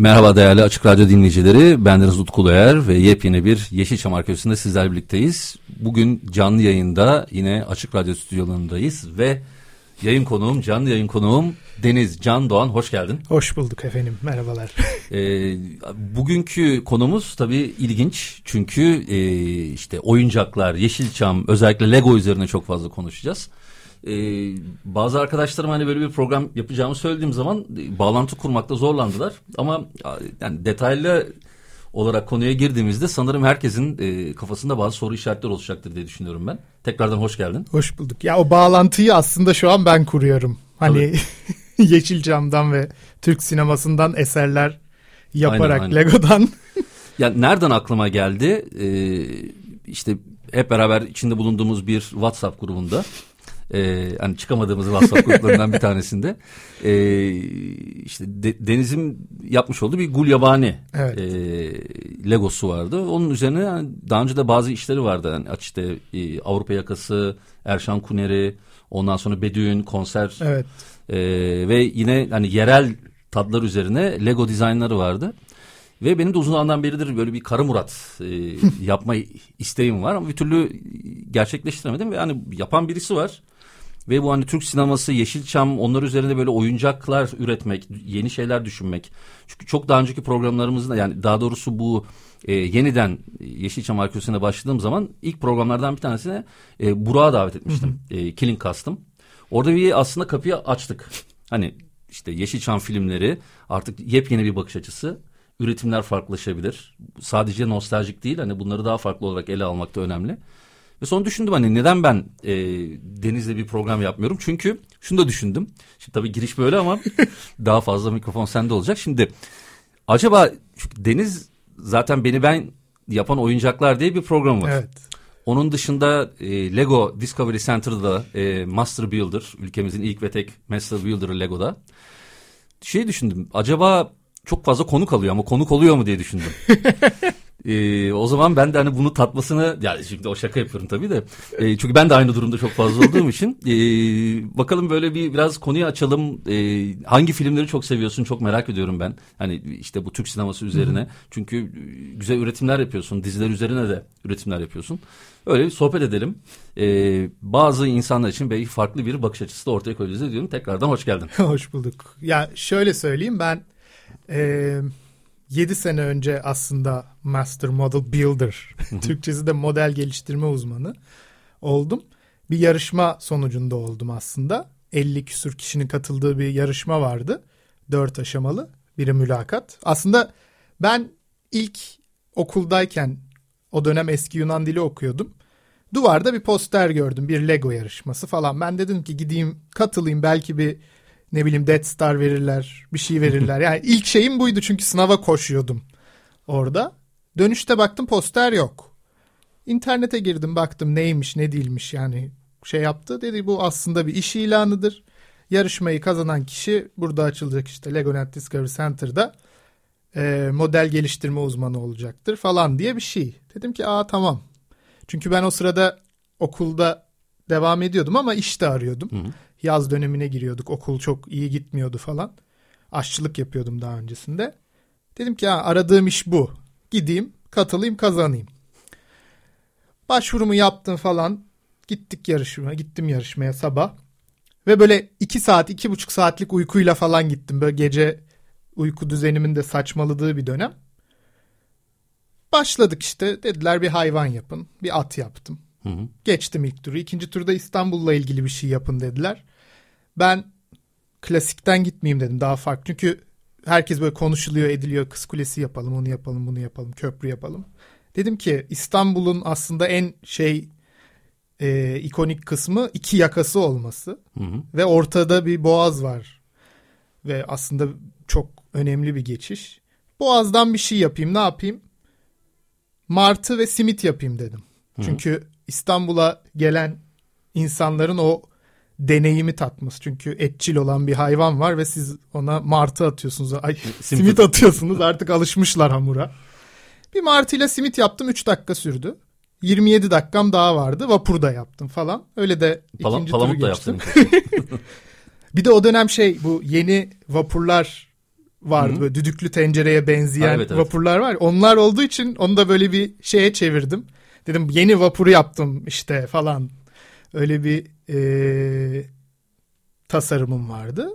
Merhaba değerli Açık Radyo dinleyicileri. Ben Deniz Utku Eğer ve yepyeni bir Yeşilçam Arkeolojisi'nde sizlerle birlikteyiz. Bugün canlı yayında yine Açık Radyo stüdyolarındayız ve yayın konuğum, canlı yayın konuğum Deniz Can Doğan. Hoş geldin. Hoş bulduk efendim. Merhabalar. Ee, bugünkü konumuz tabii ilginç. Çünkü e, işte oyuncaklar, Yeşilçam, özellikle Lego üzerine çok fazla konuşacağız e, bazı arkadaşlarım hani böyle bir program yapacağımı söylediğim zaman e, bağlantı kurmakta zorlandılar. Ama yani detaylı olarak konuya girdiğimizde sanırım herkesin e, kafasında bazı soru işaretleri oluşacaktır diye düşünüyorum ben. Tekrardan hoş geldin. Hoş bulduk. Ya o bağlantıyı aslında şu an ben kuruyorum. Hani Yeşilcam'dan ve Türk sinemasından eserler yaparak aynen, aynen. Lego'dan. ya nereden aklıma geldi? Ee, işte hep beraber içinde bulunduğumuz bir WhatsApp grubunda e, hani çıkamadığımız WhatsApp gruplarından bir tanesinde e, işte de, Deniz'in yapmış olduğu bir Gulyabani evet. e, Legosu vardı. Onun üzerine yani daha önce de bazı işleri vardı. Yani işte e, Avrupa yakası, Erşan Kuneri, ondan sonra Bedüğün konser evet. e, ve yine hani yerel tadlar üzerine Lego dizaynları vardı. Ve benim de uzun zamandan beridir böyle bir Kara Murat e, yapma isteğim var ama bir türlü gerçekleştiremedim ve hani yapan birisi var. Ve bu hani Türk sineması, Yeşilçam onlar üzerinde böyle oyuncaklar üretmek, yeni şeyler düşünmek. Çünkü çok daha önceki programlarımızda yani daha doğrusu bu e, yeniden Yeşilçam Arkeolojisi'ne başladığım zaman ilk programlardan bir tanesine e, Burak'a davet etmiştim. Hı hı. E, Killing Custom. Orada bir aslında kapıyı açtık. Hani işte Yeşilçam filmleri artık yepyeni bir bakış açısı. Üretimler farklılaşabilir. Sadece nostaljik değil hani bunları daha farklı olarak ele almak da önemli. Ve sonra düşündüm hani neden ben e, Deniz'le bir program yapmıyorum? Çünkü şunu da düşündüm. Şimdi tabii giriş böyle ama daha fazla mikrofon sende olacak. Şimdi acaba Deniz zaten beni ben yapan oyuncaklar diye bir program var. Evet. Onun dışında e, Lego Discovery Center'da e, Master Builder, ülkemizin ilk ve tek Master Builder'ı Lego'da. Şey düşündüm, acaba çok fazla konuk alıyor ama konuk oluyor mu diye düşündüm. Ee, o zaman ben de hani bunu tatmasını yani şimdi o şaka yapıyorum tabii de. E, çünkü ben de aynı durumda çok fazla olduğum için. E, bakalım böyle bir biraz konuyu açalım. E, hangi filmleri çok seviyorsun çok merak ediyorum ben. Hani işte bu Türk sineması üzerine. Hı-hı. çünkü güzel üretimler yapıyorsun. Diziler üzerine de üretimler yapıyorsun. Öyle bir sohbet edelim. E, bazı insanlar için belki farklı bir bakış açısı da ortaya koyacağız diyorum. Tekrardan hoş geldin. Hoş bulduk. Ya şöyle söyleyeyim ben eee 7 sene önce aslında Master Model Builder, Türkçesi de model geliştirme uzmanı oldum. Bir yarışma sonucunda oldum aslında. 50 küsür kişinin katıldığı bir yarışma vardı. 4 aşamalı. Biri mülakat. Aslında ben ilk okuldayken o dönem eski Yunan dili okuyordum. Duvarda bir poster gördüm. Bir Lego yarışması falan. Ben dedim ki gideyim katılayım belki bir ne bileyim Death Star verirler, bir şey verirler. Yani ilk şeyim buydu çünkü sınava koşuyordum orada. Dönüşte baktım poster yok. İnternete girdim baktım neymiş ne değilmiş yani şey yaptı. Dedi bu aslında bir iş ilanıdır. Yarışmayı kazanan kişi burada açılacak işte Legoland Discovery Center'da e, model geliştirme uzmanı olacaktır falan diye bir şey. Dedim ki aa tamam. Çünkü ben o sırada okulda devam ediyordum ama işte arıyordum. Hı hı yaz dönemine giriyorduk. Okul çok iyi gitmiyordu falan. Aşçılık yapıyordum daha öncesinde. Dedim ki ya aradığım iş bu. Gideyim, katılayım, kazanayım. Başvurumu yaptım falan. Gittik yarışmaya, gittim yarışmaya sabah. Ve böyle iki saat, iki buçuk saatlik uykuyla falan gittim. Böyle gece uyku düzenimin de saçmaladığı bir dönem. Başladık işte. Dediler bir hayvan yapın. Bir at yaptım. Hı hı. Geçtim ilk turu. İkinci turda İstanbul'la ilgili bir şey yapın dediler. Ben klasikten gitmeyeyim dedim daha farklı. Çünkü herkes böyle konuşuluyor ediliyor. Kız Kulesi yapalım onu yapalım bunu yapalım köprü yapalım. Dedim ki İstanbul'un aslında en şey e, ikonik kısmı iki yakası olması Hı hı. ve ortada bir boğaz var. Ve aslında çok önemli bir geçiş. Boğazdan bir şey yapayım ne yapayım? Martı ve simit yapayım dedim. Çünkü İstanbul'a gelen insanların o deneyimi tatması. Çünkü etçil olan bir hayvan var ve siz ona martı atıyorsunuz. Ay, simit atıyorsunuz artık alışmışlar hamura. Bir martıyla simit yaptım 3 dakika sürdü. 27 dakikam daha vardı. Vapurda yaptım falan. Öyle de Pala, ikinci palamut turu geçtim. Bir de o dönem şey bu yeni vapurlar vardı. Böyle düdüklü tencereye benzeyen Ha, evet, evet. vapurlar var. Onlar olduğu için onu da böyle bir şeye çevirdim. Dedim yeni vapuru yaptım işte falan. Öyle bir e, tasarımım vardı.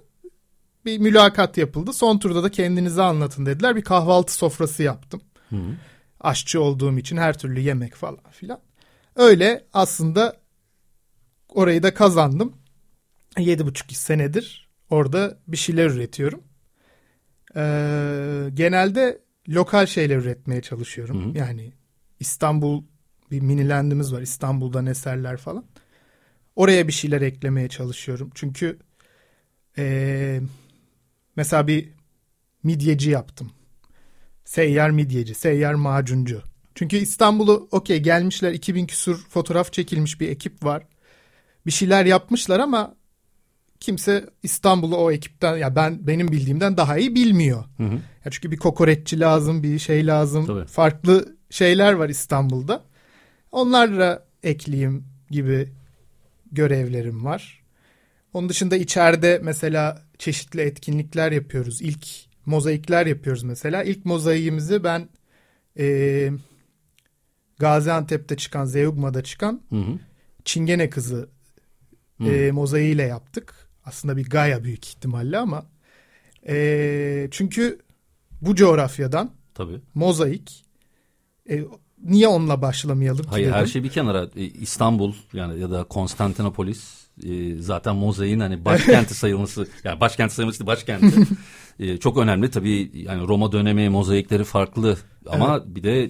Bir mülakat yapıldı. Son turda da kendinizi anlatın dediler. Bir kahvaltı sofrası yaptım. Hı. Aşçı olduğum için her türlü yemek falan filan. Öyle aslında orayı da kazandım. Yedi buçuk senedir orada bir şeyler üretiyorum. Ee, genelde lokal şeyler üretmeye çalışıyorum. Hı hı. Yani İstanbul bir minilandimiz var. İstanbul'dan eserler falan. Oraya bir şeyler eklemeye çalışıyorum. Çünkü ee, mesela bir midyeci yaptım. Seyyar midyeci, seyyar macuncu. Çünkü İstanbul'u okey gelmişler 2000 küsur fotoğraf çekilmiş bir ekip var. Bir şeyler yapmışlar ama kimse İstanbul'u o ekipten ya ben benim bildiğimden daha iyi bilmiyor. Hı hı. Ya çünkü bir kokoreççi lazım, bir şey lazım. Tabii. Farklı şeyler var İstanbul'da. Onlarla ekleyeyim gibi görevlerim var. Onun dışında içeride mesela çeşitli etkinlikler yapıyoruz. İlk mozaikler yapıyoruz mesela. İlk mozaiğimizi ben eee Gaziantep'te çıkan, Zeugma'da çıkan Hı hı. Çingene kızı Hı. e, mozaiğiyle yaptık. Aslında bir Gaia büyük ihtimalle ama e, çünkü bu coğrafyadan Tabii. mozaik e, niye onunla başlamayalım ki Hayır dedim. her şey bir kenara. E, İstanbul yani ya da Konstantinopolis e, zaten mozaiğin hani başkenti sayılması yani başkenti sayılması başkenti. E, çok önemli tabii yani Roma dönemi mozaikleri farklı ama bir de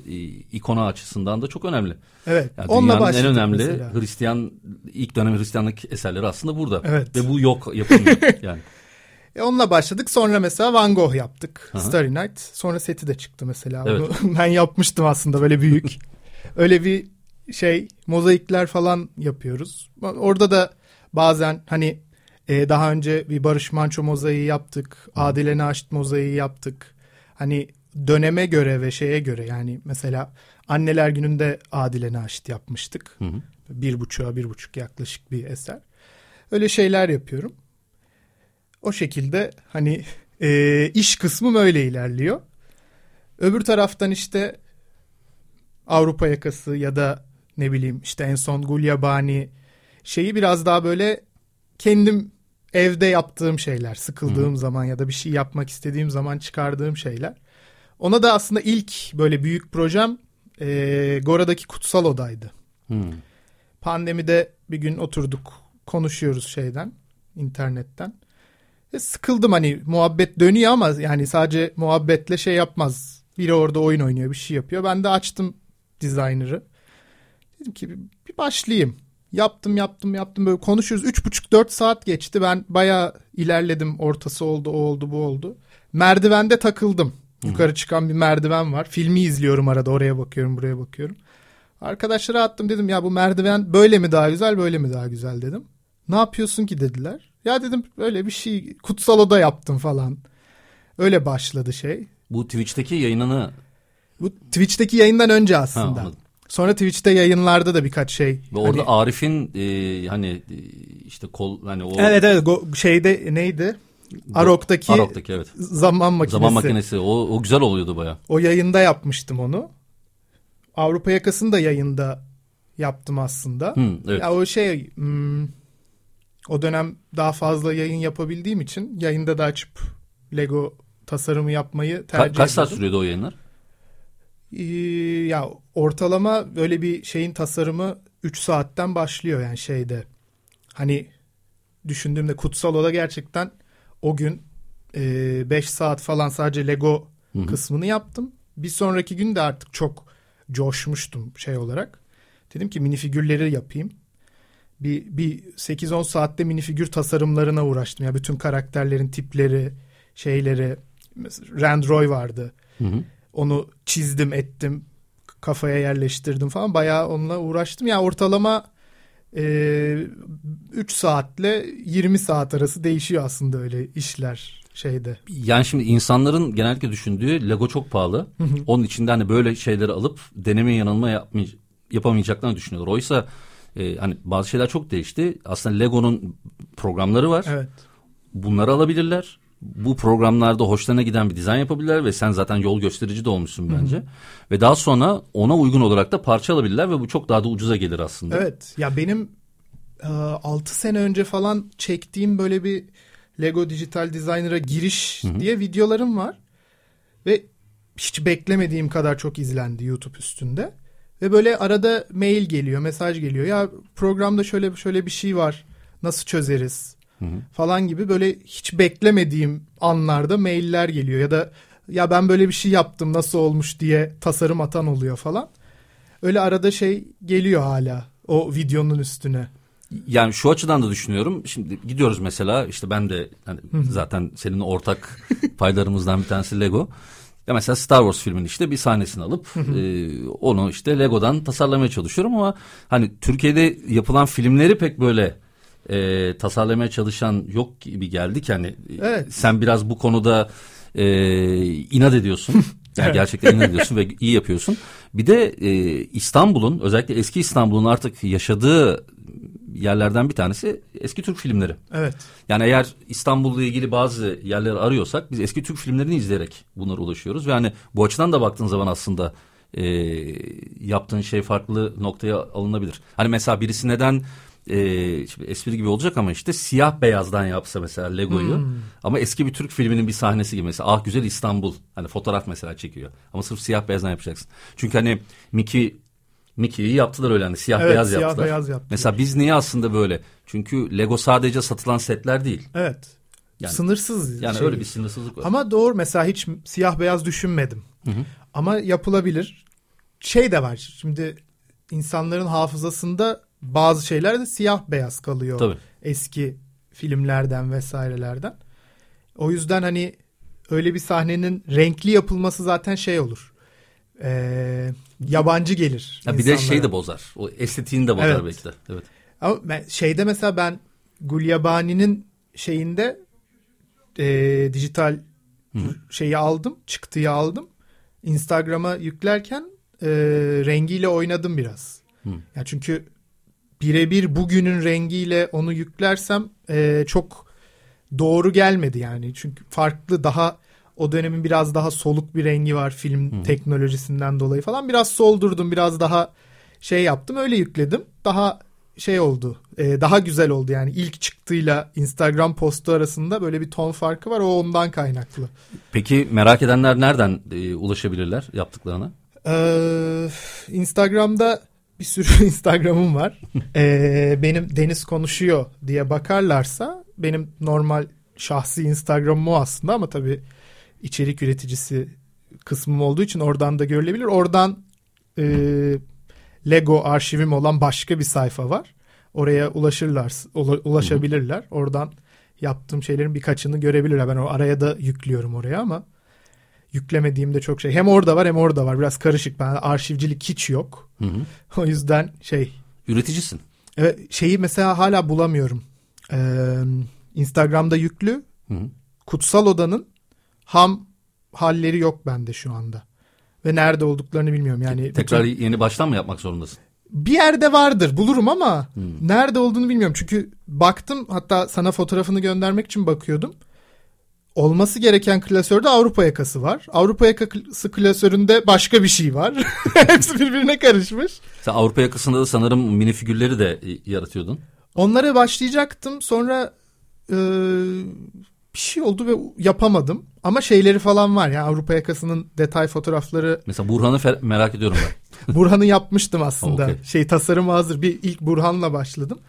ikona açısından da çok önemli. Evet. Yani onunla en önemli mesela. Hristiyan ilk dönem Hristiyanlık eserleri aslında burada. Evet. Ve bu yok yapılmıyor yani. E, onunla başladık. Sonra mesela Van Gogh yaptık. Hı. Starry Night. Sonra seti de çıktı mesela. Evet. Onu ben yapmıştım aslında böyle büyük. Öyle bir şey mozaikler falan yapıyoruz. Orada da bazen hani e, daha önce bir Barış Manço mozaiği yaptık. Adile Naşit mozaiği yaptık. Hani döneme göre ve şeye göre yani mesela Anneler Günü'nde Adile Naşit yapmıştık. Hı hı. Bir buçuğa bir buçuk yaklaşık bir eser. Öyle şeyler yapıyorum. O şekilde hani e, iş kısmım öyle ilerliyor. Öbür taraftan işte Avrupa yakası ya da ne bileyim işte en son Gulyabani şeyi biraz daha böyle kendim evde yaptığım şeyler. Sıkıldığım zaman ya da bir şey yapmak istediğim zaman çıkardığım şeyler. Ona da aslında ilk böyle büyük projem e, Gora'daki Kutsal Oda'ydı. Hı. Pandemide bir gün oturduk konuşuyoruz şeyden internetten. Sıkıldım hani muhabbet dönüyor ama yani sadece muhabbetle şey yapmaz. Biri orada oyun oynuyor bir şey yapıyor. Ben de açtım designer'ı. Dedim ki bir, başlayayım. Yaptım yaptım yaptım böyle konuşuyoruz. Üç buçuk dört saat geçti. Ben bayağı ilerledim. Ortası oldu o oldu bu oldu. Merdivende takıldım. Yukarı çıkan bir merdiven var. Filmi izliyorum arada oraya bakıyorum buraya bakıyorum. Arkadaşlara attım dedim ya bu merdiven böyle mi daha güzel böyle mi daha güzel dedim. Ne yapıyorsun ki dediler. Ya dedim öyle bir şey kutsal oda yaptım falan. Öyle başladı şey. Bu Twitch'teki yayınını Bu Twitch'teki yayından önce ha, aslında. anladım. Sonra Twitch'te yayınlarda da birkaç şey. Ve orada Hani- Arif'in e, hani e, işte kol hani o Evet evet şeyde neydi? Arok'taki, Arok'taki evet. zaman makinesi. Zaman makinesi o, o güzel oluyordu baya. O yayında yapmıştım onu. Avrupa yakasını da yayında yaptım aslında. Hı, evet. Ya o şey hmm, o dönem daha fazla yayın yapabildiğim için yayında da açıp Lego tasarımı yapmayı Ka- tercih kaç saat ediyordum. sürüyordu o yayınlar? Ee, ya ortalama böyle bir şeyin tasarımı 3 saatten başlıyor yani şeyde. Hani düşündüğümde Kutsal Oda gerçekten o gün 5 saat falan sadece Lego Hı hı. kısmını yaptım. Bir sonraki gün de artık çok coşmuştum şey olarak. Dedim ki minifigürleri yapayım. Bir, bir 8-10 saatte minifigür tasarımlarına uğraştım. Ya bütün karakterlerin tipleri, şeyleri. Mesela Rand Roy vardı. Hı hı. Onu çizdim, ettim, kafaya yerleştirdim falan. Bayağı onunla uğraştım. Ya ortalama e, 3 saatle 20 saat arası değişiyor aslında öyle işler şeyde. Yani şimdi insanların genellikle düşündüğü Lego çok pahalı. Onun içinde hani böyle şeyleri alıp deneme yanılma yapmay- yapamayacaklarını düşünüyorlar. Oysa e, hani bazı şeyler çok değişti. Aslında Lego'nun programları var. Evet. Bunları alabilirler. Bu programlarda hoşlarına giden bir dizayn yapabilirler ve sen zaten yol gösterici de olmuşsun bence. Ve daha sonra ona uygun olarak da parça alabilirler ve bu çok daha da ucuza gelir aslında. Evet. Ya benim e, 6 sene önce falan çektiğim böyle bir Lego Digital Designer'a giriş diye videolarım var. Ve hiç beklemediğim kadar çok izlendi YouTube üstünde. Ve böyle arada mail geliyor, mesaj geliyor. Ya programda şöyle şöyle bir şey var. Nasıl çözeriz? falan gibi böyle hiç beklemediğim anlarda mailler geliyor ya da ya ben böyle bir şey yaptım nasıl olmuş diye tasarım atan oluyor falan. Öyle arada şey geliyor hala o videonun üstüne. Yani şu açıdan da düşünüyorum. Şimdi gidiyoruz mesela işte ben de hani zaten senin ortak paylarımızdan bir tanesi Lego. Ya mesela Star Wars filmin işte bir sahnesini alıp e, onu işte Lego'dan tasarlamaya çalışıyorum ama hani Türkiye'de yapılan filmleri pek böyle e, tasarlamaya çalışan yok gibi geldi ki hani Evet. sen biraz bu konuda e, inat ediyorsun. Yani gerçekten inat ediyorsun ve iyi yapıyorsun. Bir de e, İstanbul'un özellikle eski İstanbul'un artık yaşadığı yerlerden bir tanesi eski Türk filmleri. Evet. Yani eğer İstanbul'la ilgili bazı yerleri arıyorsak biz eski Türk filmlerini izleyerek bunlara ulaşıyoruz. Ve hani bu açıdan da baktığın zaman aslında e, yaptığın şey farklı noktaya alınabilir. Hani mesela birisi neden e, şimdi espri gibi olacak ama işte siyah beyazdan yapsa mesela Lego'yu ama eski bir Türk filminin bir sahnesi gibi mesela Ah Güzel İstanbul hani fotoğraf mesela çekiyor ama sırf siyah beyazdan yapacaksın. Çünkü hani Mickey Mickey'yi yaptılar öyle hani siyah Evet, beyaz siyah yaptılar. beyaz yaptılar. Mesela biz niye aslında böyle? Çünkü Lego sadece satılan setler değil. Evet. Yani- Sınırsız. Yani şey. öyle bir sınırsızlık var. Ama doğru mesela hiç siyah beyaz düşünmedim. Ama yapılabilir. Şey de var. Şimdi insanların hafızasında bazı şeyler de siyah beyaz kalıyor. Tabii. Eski filmlerden vesairelerden. O yüzden hani öyle bir sahnenin renkli yapılması zaten şey olur. Ee, yabancı gelir. Ya bir de şey insanlara. de bozar. O estetiğini de bozar Evet. belki de. Evet. Ama ben, şeyde mesela ben Gulyabani'nin şeyinde e, dijital şeyi aldım, çıktıyı aldım. Instagram'a yüklerken e, rengiyle oynadım biraz. Hı. Ya çünkü birebir bugünün rengiyle onu yüklersem e, çok doğru gelmedi yani. Çünkü farklı daha o dönemin biraz daha soluk bir rengi var film teknolojisinden dolayı falan. Biraz soldurdum, biraz daha şey yaptım, öyle yükledim. Daha şey oldu. e, daha güzel oldu yani ilk çıktığıyla Instagram postu arasında böyle bir ton farkı var. O ondan kaynaklı. Peki merak edenler nereden e, ulaşabilirler yaptıklarına? Ee, Instagram'da bir sürü Instagram'ım var. Ee, benim Deniz konuşuyor diye bakarlarsa benim normal şahsi Instagram'ım o aslında ama tabii içerik üreticisi kısmım olduğu için oradan da görülebilir. Oradan e, Lego arşivim olan başka bir sayfa var. Oraya ulaşırlar, ula- ulaşabilirler. Oradan yaptığım şeylerin birkaçını görebilirler. Ben o araya da yüklüyorum oraya ama yüklemediğimde çok şey. Hem orada var hem orada var. Biraz karışık. Ben arşivcilik hiç yok. Hı hı. O yüzden şey Üreticisin. evet şeyi mesela hala bulamıyorum. Ee, Instagram'da yüklü. Hı hı. Kutsal Oda'nın ham halleri yok bende şu anda. Ve nerede olduklarını bilmiyorum. Yani Tekrar bütün- yeni baştan mı yapmak zorundasın? bir yerde vardır bulurum ama nerede olduğunu bilmiyorum. Çünkü baktım hatta sana fotoğrafını göndermek için bakıyordum. Olması gereken klasörde Avrupa yakası var. Avrupa yakası klasöründe başka bir şey var. Hepsi birbirine karışmış. Sen Avrupa yakasında da sanırım mini figürleri de e, yaratıyordun. Onlara başlayacaktım. Sonra e, bir şey oldu ve yapamadım. Ama şeyleri falan var ya Avrupa yakasının detay fotoğrafları Mesela Burhan'ı fe- merak ediyorum ben. Burhan'ı yapmıştım aslında. Okey. Şey tasarımı hazır. Bir ilk Burhan'la başladım.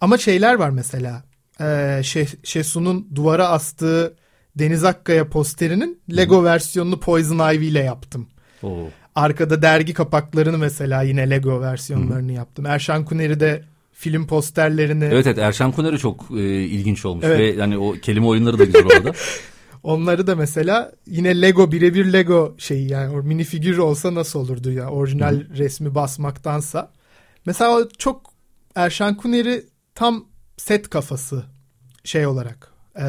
Ama şeyler var mesela. Ee, Şeh, Şesu'nun duvara astığı Deniz Akkaya posterinin Lego versiyonunu Poison Ivy ile yaptım. Oo. Arkada dergi kapaklarını mesela yine Lego versiyonlarını yaptım. Erşan Kuneri de film posterlerini Evet evet Erşan Kuner'i çok e, ilginç olmuş Evet. ve yani o kelime oyunları da güzel orada. onları da mesela yine Lego birebir Lego şeyi yani o minifigür olsa nasıl olurdu ya orijinal resmi basmaktansa. Mesela çok Erşan Kuner'i tam set kafası şey olarak e,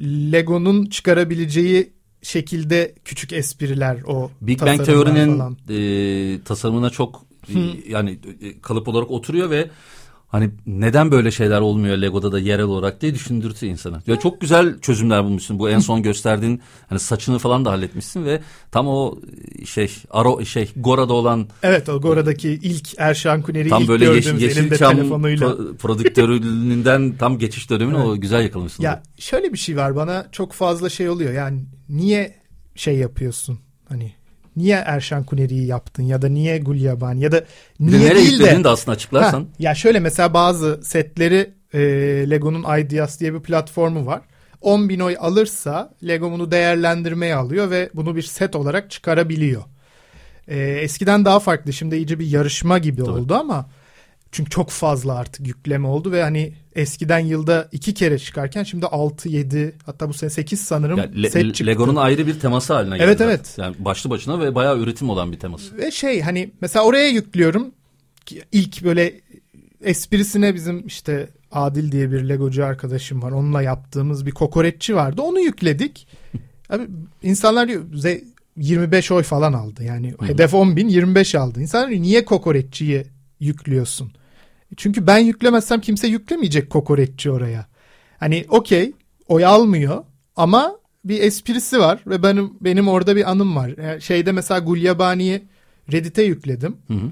Lego'nun çıkarabileceği şekilde küçük espriler o Big Bang Teori'nin e, tasarımına çok yani e, kalıp olarak oturuyor ve hani neden böyle şeyler olmuyor Lego'da da yerel olarak diye düşündürtüyor insana. Ya çok güzel çözümler bulmuşsun. Bu en son gösterdiğin hani saçını falan da halletmişsin ve tam o e, şey Aro şey Gora'da olan Evet o Gora'daki ilk Erşan Kuner'i tam ilk böyle yeşil, gördüğümüz elinde Yeşilçam telefonuyla. pro- prodüktöründen tam geçiş dönemini Evet. o güzel yakalamışsın. Ya şöyle bir şey var bana çok fazla şey oluyor yani niye şey yapıyorsun hani niye Erşan Kuneri'yi yaptın ya da niye Gulyabani ya da Bir de niye nereye değil de de aslında açıklarsan. Ha, ya şöyle mesela bazı setleri e, Lego'nun Ideas diye bir platformu var. 10 bin oy alırsa Lego bunu değerlendirmeye alıyor ve bunu bir set olarak çıkarabiliyor. E, eskiden daha farklı şimdi iyice bir yarışma gibi oldu ama çünkü çok fazla artık yükleme oldu ve hani eskiden yılda iki kere çıkarken şimdi 6 7 hatta bu sene 8 sanırım Ya Le- set çıktı. Lego'nun ayrı bir teması haline geldi. Evet, zaten. evet. Yani başlı başına ve bayağı üretim olan bir teması. Ve şey hani mesela oraya yüklüyorum. İlk böyle esprisine bizim işte Adil diye bir Legocu arkadaşım var. Onunla yaptığımız bir kokoreççi vardı. Onu yükledik. Abi insanlar diyor "Ze- 25 oy falan aldı. Yani hedef 10 bin 25 aldı. İnsanlar diyor, niye kokoreççiyi yüklüyorsun? Çünkü ben yüklemezsem kimse yüklemeyecek kokoreççi oraya. Hani okey oy almıyor ama bir esprisi var ve benim benim orada bir anım var. Yani şeyde mesela Gulyabani'yi Reddit'e yükledim. Hı hı.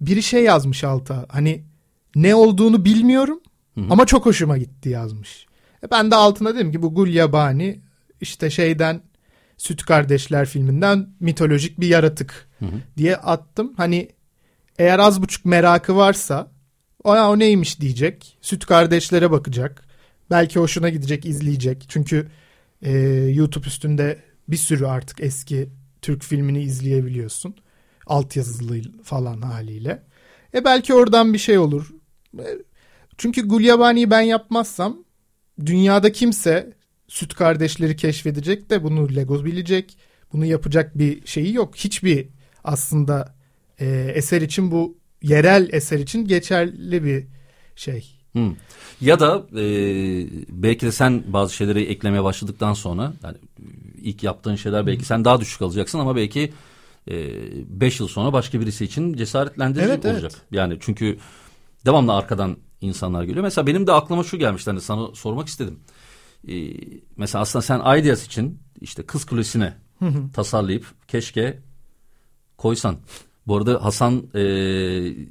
Biri şey yazmış alta. Hani ne olduğunu bilmiyorum ama çok hoşuma gitti yazmış. E ben de altına dedim ki bu Gulyabani işte şeyden Süt Kardeşler filminden mitolojik bir yaratık diye attım. Hani eğer az buçuk merakı varsa o, o neymiş diyecek. Süt Kardeşlere bakacak. Belki hoşuna gidecek, izleyecek. Çünkü e, YouTube üstünde bir sürü artık eski Türk filmini izleyebiliyorsun. Altyazılı falan haliyle. E belki oradan bir şey olur. E, Çünkü Gulyabani'yi ben yapmazsam dünyada kimse süt kardeşleri keşfedecek de bunu Lego bilecek. Bunu yapacak bir şeyi yok. Hiçbir aslında e, eser için bu yerel eser için geçerli bir şey. Hı. Ya da e, belki de sen bazı şeyleri eklemeye başladıktan sonra yani ilk yaptığın şeyler belki sen daha düşük alacaksın ama belki 5 yıl sonra başka birisi için cesaretlendirici Evet, evet. olacak. Yani çünkü devamlı arkadan insanlar geliyor. Mesela benim de aklıma şu gelmişti hani sana sormak istedim. E, mesela aslında sen Ideas için işte Kız Kulesi'ne tasarlayıp keşke koysan. Bu arada Hasan e,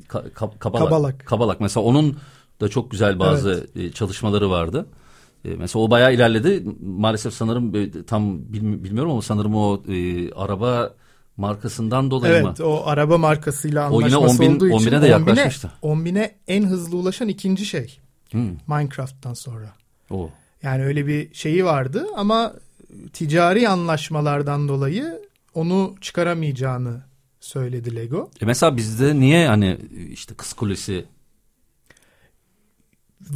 Ka- Ka- Kabalak, Kabalak. Kabalak mesela onun da çok güzel bazı e, çalışmaları vardı. E, mesela o bayağı ilerledi. Maalesef sanırım e, tam bilmi- bilmiyorum ama sanırım o e, araba markasından dolayı mı? Evet o araba markasıyla O yine anlaşması 10 bin- olduğu 10 için bine de yaklaşmıştı. 10 bine en hızlı ulaşan ikinci şey Hmm. Minecraft'tan sonra. O. Yani öyle bir şeyi vardı ama ticari anlaşmalardan dolayı onu çıkaramayacağını söyledi Lego. E mesela bizde niye hani işte Kız Kulesi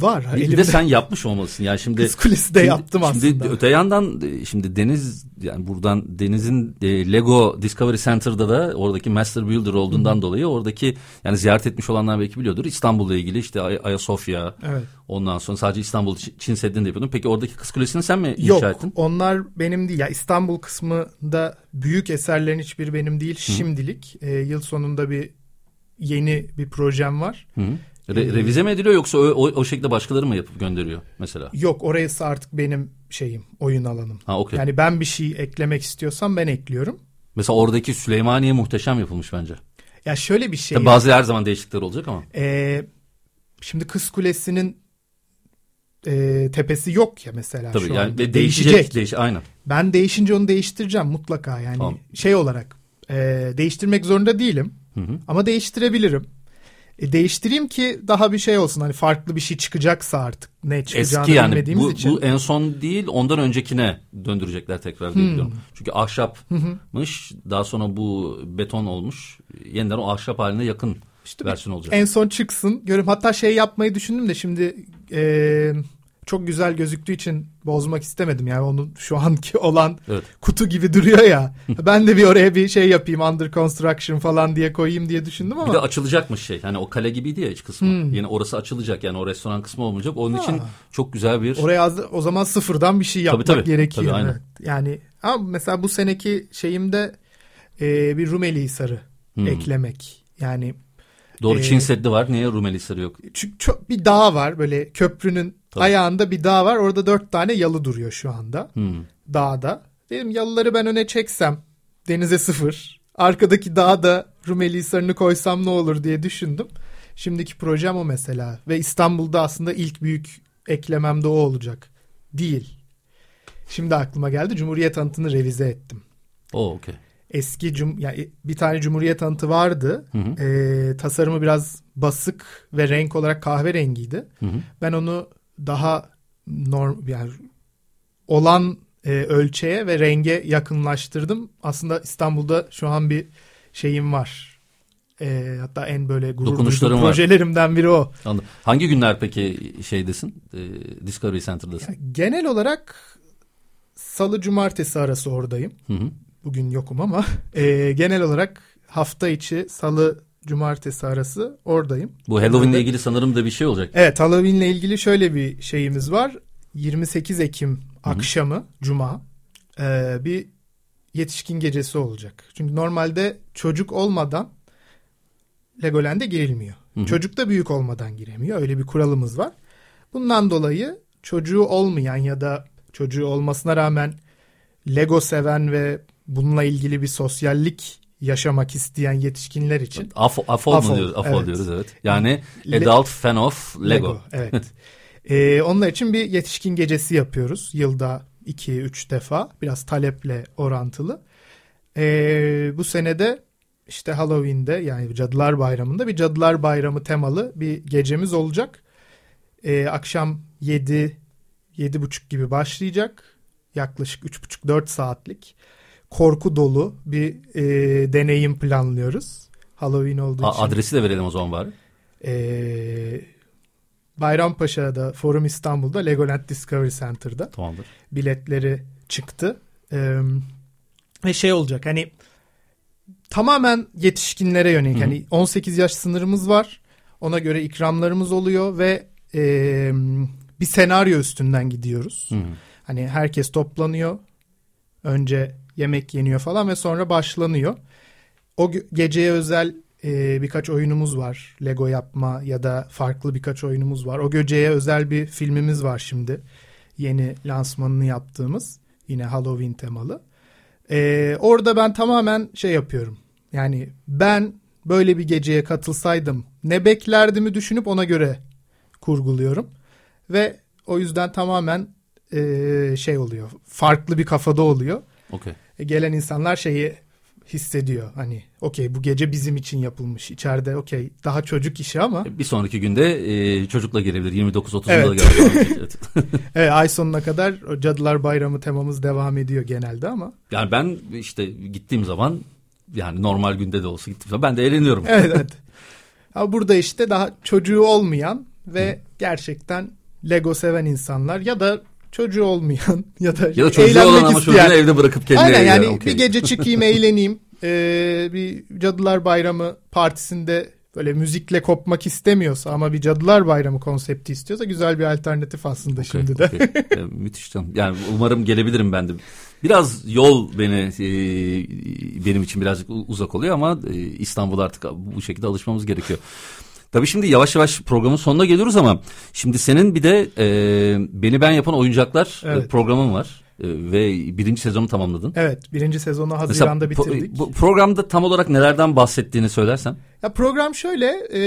Var. bir elimde de sen yapmış olmalısın. Yani şimdi Kız Kulesi de Şimdi- yaptım şimdi aslında. öte yandan e, şimdi Deniz yani buradan Deniz'in e, Lego Discovery Center'da da oradaki Master Builder olduğundan dolayı oradaki yani ziyaret etmiş olanlar belki biliyordur. İstanbul'la ilgili işte Ay- Ayasofya Evet. ondan sonra sadece İstanbul Çin Seddi'ni de yapıyordun. Peki oradaki Kız Kulesi'ni sen mi Yok inşa ettin? onlar benim değil. Ya İstanbul kısmında büyük eserlerin hiçbiri benim değil şimdilik. Ee, yıl sonunda bir yeni bir projem var. Hı -hı. Re- revize mi ediliyor yoksa o, o, o şekilde başkaları mı yapıp gönderiyor mesela? Yok orası artık benim şeyim oyun alanım. Ha okey. Yani ben bir şey eklemek istiyorsam ben ekliyorum. Mesela oradaki Süleymaniye muhteşem yapılmış bence. Ya şöyle bir şey. Tabii bazı her zaman değişiklikler olacak ama. Ee, şimdi Kız Kulesi'nin e, tepesi yok ya mesela Tabii şu yani anda. de- değişecek. değişecek. Değiş, aynen. Ben değişince onu değiştireceğim mutlaka yani Tamam. şey olarak e, değiştirmek zorunda değilim Hı hı. ama değiştirebilirim. E, değiştireyim ki daha bir şey olsun hani farklı bir şey çıkacaksa artık ne çıkacağını Eski yani bilmediğimiz bu, için. bu en son değil ondan öncekine döndürecekler tekrar diye biliyorum. Çünkü ahşapmış daha sonra bu beton olmuş yeniden o ahşap haline yakın işte versiyon olacak. En son çıksın. Görüm hatta şey yapmayı düşündüm de şimdi e, çok güzel gözüktüğü için bozmak istemedim. Yani onun şu anki olan evet. kutu gibi duruyor ya. ben de bir oraya bir şey yapayım under construction falan diye koyayım diye düşündüm ama. Bir de açılacakmış şey. Hani o kale gibiydi ya iç kısmı. Hmm. Yine orası açılacak yani o restoran kısmı olmayacak. Onun ha. için çok güzel bir. Oraya az, o zaman sıfırdan bir şey yapmak tabii, tabii. gerekiyor. Tabii, aynen. Yani ama mesela bu seneki şeyimde e, bir Rumeli Hisarı hmm. eklemek. Yani Doğru ee, Çin Seddi var. Niye Rumeli Hisarı yok? Çünkü çok bir dağ var böyle köprünün Tabii. ayağında bir dağ var. Orada dört tane yalı duruyor şu anda. Hmm. Dağda. Dedim yalıları ben öne çeksem denize sıfır. Arkadaki dağa da Rumeli Hisarı'nı koysam ne olur diye düşündüm. Şimdiki projem o mesela. Ve İstanbul'da aslında ilk büyük eklemem de o olacak. Değil. Şimdi aklıma geldi. Cumhuriyet anıtını revize ettim. O okey eski cum yani bir tane Cumhuriyet anıtı vardı. Hı hı. E, tasarımı biraz basık ve renk olarak kahverengiydi. Hı hı. Ben onu daha norm yani olan e, ölçeğe ve renge yakınlaştırdım. Aslında İstanbul'da şu an bir şeyim var. E, hatta en böyle gurur duyduğum projelerimden var. biri o. Anladım. Hangi günler peki şeydesin? E, Discovery Center'dasın? Yani genel olarak salı cumartesi arası oradayım. Hı hı. Bugün yokum ama e, genel olarak hafta içi salı cumartesi arası oradayım. Bu Halloween ile ilgili sanırım da bir şey olacak. Evet Halloween ile ilgili şöyle bir şeyimiz var. 28 Ekim Hı-hı. akşamı cuma e, bir yetişkin gecesi olacak. Çünkü normalde çocuk olmadan Legoland'e girilmiyor. Hı-hı. Çocuk da büyük olmadan giremiyor. Öyle bir kuralımız var. Bundan dolayı çocuğu olmayan ya da çocuğu olmasına rağmen Lego seven ve bununla ilgili bir sosyallik yaşamak isteyen yetişkinler için. AFO, AFO, AFO mu diyoruz? AFO evet. diyoruz evet. Yani Le Adult Fan of Lego. Lego evet. ee, onlar için bir yetişkin gecesi yapıyoruz. Yılda 2-3 defa. Biraz taleple orantılı. Ee, bu senede işte Halloween'de yani Cadılar Bayramı'nda bir Cadılar Bayramı temalı bir gecemiz olacak. Ee, akşam 7 7.30 gibi başlayacak. Yaklaşık 3.5-4 saatlik korku dolu bir e, deneyim planlıyoruz. Halloween olduğu A, için. Adresi de verelim o zaman bari. E, Bayrampaşa'da Forum İstanbul'da Legoland Discovery Center'da. Tamamdır. Biletleri çıktı. E, ve şey olacak hani tamamen yetişkinlere yönelik. Hani 18 yaş sınırımız var. Ona göre ikramlarımız oluyor ve e, bir senaryo üstünden gidiyoruz. Hı-hı. Hani herkes toplanıyor. Önce yemek yeniyor falan ve sonra başlanıyor. O geceye özel e, birkaç oyunumuz var. Lego yapma ya da farklı birkaç oyunumuz var. O geceye özel bir filmimiz var şimdi. Yeni lansmanını yaptığımız. Yine Halloween temalı. E, orada ben tamamen şey yapıyorum. Yani ben böyle bir geceye katılsaydım ne beklerdimi düşünüp ona göre kurguluyorum. Ve o yüzden tamamen e, şey oluyor. Farklı bir kafada oluyor. Okay. E, gelen insanlar şeyi hissediyor. Hani okey bu gece bizim için yapılmış. İçeride okey daha çocuk işi ama. Bir sonraki günde e, çocukla gelebilir. 29-30'unda evet. da gelebilir. evet. evet ay sonuna kadar Cadılar Bayramı temamız devam ediyor genelde ama. Yani ben işte gittiğim zaman yani normal günde de olsa gittiğim zaman ben de eğleniyorum. evet evet. Ama burada işte daha çocuğu olmayan ve Hı. gerçekten Lego seven insanlar ya da çocuğu olmayan ya da, ya da çocuğu olan ama çocuğunu evde bırakıp kendine Aynen yani okay. bir gece çıkayım eğleneyim. Ee, bir Cadılar Bayramı partisinde böyle müzikle kopmak istemiyorsa ama bir Cadılar Bayramı konsepti istiyorsa güzel bir alternatif aslında okay, şimdi de. Okay. ee, müthiş canım. Yani umarım gelebilirim ben de. Biraz yol beni e, benim için birazcık uzak oluyor ama e, İstanbul artık bu şekilde alışmamız gerekiyor. Tabii şimdi yavaş yavaş programın sonuna geliyoruz ama şimdi senin bir de e, Beni Ben Yapan Oyuncaklar e, evet. programın var. E, ve birinci sezonu tamamladın. Evet birinci sezonu Haziran'da Mesela, bitirdik. Bu programda tam olarak nelerden bahsettiğini söylersen. Ya program şöyle e,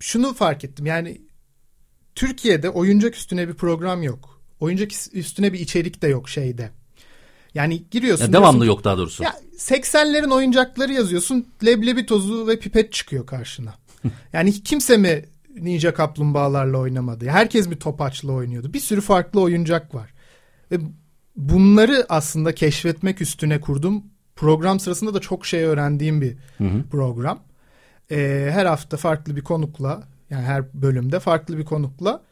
şunu fark ettim yani Türkiye'de oyuncak üstüne bir program yok. Oyuncak üstüne bir içerik de yok şeyde. Yani giriyorsun. Ya devamlı diyorsun, yok daha doğrusu. Ya 80'lerin oyuncakları yazıyorsun. Leblebi tozu ve pipet çıkıyor karşına. Yani kimse mi Ninja Kaplumbağalarla oynamadı? Herkes mi Topaç'la oynuyordu? Bir sürü farklı oyuncak var. Ve bunları aslında keşfetmek üstüne kurdum. Program sırasında da çok şey öğrendiğim bir hı hı. program. e, her hafta farklı bir konukla yani her bölümde farklı bir konukla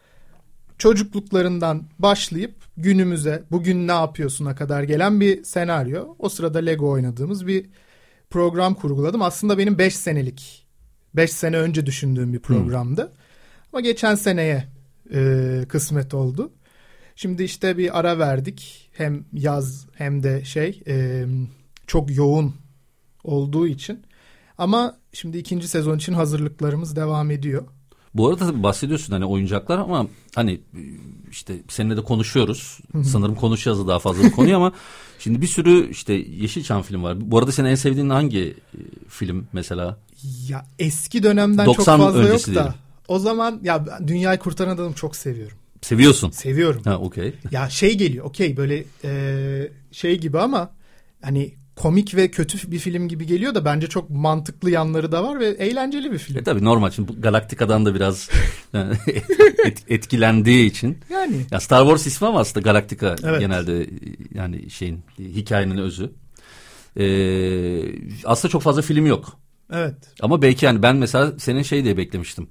çocukluklarından başlayıp günümüze bugün ne yapıyorsun'a kadar gelen bir senaryo. O sırada Lego oynadığımız bir program kurguladım. Aslında benim 5 senelik 5 sene önce düşündüğüm bir programdı. Hmm. Ama geçen seneye e, kısmet oldu. Şimdi işte bir ara verdik. Hem yaz hem de şey e, çok yoğun olduğu için. Ama şimdi ikinci sezon için hazırlıklarımız devam ediyor. Bu arada bahsediyorsun hani oyuncaklar ama hani işte seninle de konuşuyoruz. Sanırım konuşacağız da daha fazla bir konuyu ama şimdi bir sürü işte Yeşilçam film var. Bu arada senin en sevdiğin hangi e, film mesela? Ya eski dönemden çok fazla yok da. Diyelim. O zaman ya Dünyayı Kurtaran Adamı çok seviyorum. Seviyorsun. Seviyorum. Ha okey. Ya şey geliyor okey böyle e, şey gibi ama hani komik ve kötü bir film gibi geliyor da bence çok mantıklı yanları da var ve eğlenceli bir film. E tabii normal şimdi Galaktika'dan da biraz et, etkilendiği için. Yani. Ya Star Wars ismi ama aslında Galaktika evet. genelde yani şeyin hikayenin özü. Ee, aslında çok fazla film yok. Evet. Ama belki yani ben mesela senin şey diye beklemiştim.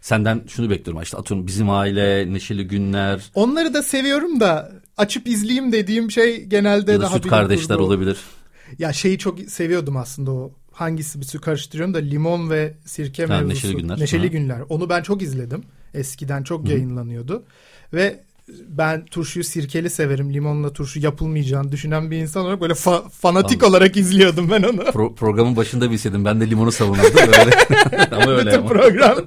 Senden şunu bekliyorum işte atıyorum bizim aile, neşeli günler. Onları da seviyorum da açıp izleyeyim dediğim şey genelde ya da daha süt kardeşler olabilir. Ya şeyi çok seviyordum aslında o hangisi bir sürü karıştırıyorum da limon ve sirke ha, mevzusu. Neşeli günler. Neşeli ha. günler. Onu ben çok izledim. Eskiden çok Hı. yayınlanıyordu. Ve ben turşuyu sirkeli severim. Limonla turşu yapılmayacağını düşünen bir insan olarak böyle fa- fanatik Anladım. olarak izliyordum ben onu. Pro- programın başında bilseydim ben de limonu savunurdum öyle. ama öyle Bütün ama. program.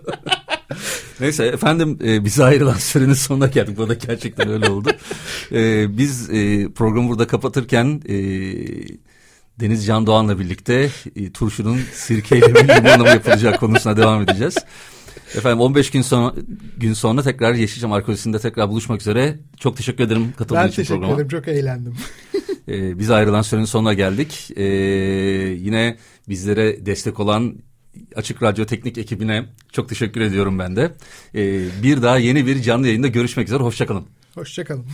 Neyse efendim e, bize ayrılan sürenin sonuna geldik. Bu da gerçekten öyle oldu. E, biz e, programı burada kapatırken e, Deniz Can Doğan'la birlikte e, turşunun sirkeyle limonla mı yapılacağı konusuna devam edeceğiz. Efendim 15 gün sonra gün sonra tekrar Yeşilçam Arkeolojisi'nde tekrar buluşmak üzere. Çok teşekkür ederim katıldığın için programa. Ben teşekkür ederim. Çok eğlendim. ee, biz ayrılan sürenin sonuna geldik. Ee, yine bizlere destek olan Açık Radyo Teknik ekibine çok teşekkür ediyorum ben de. Ee, bir daha yeni bir canlı yayında görüşmek üzere. Hoşçakalın. Hoşçakalın.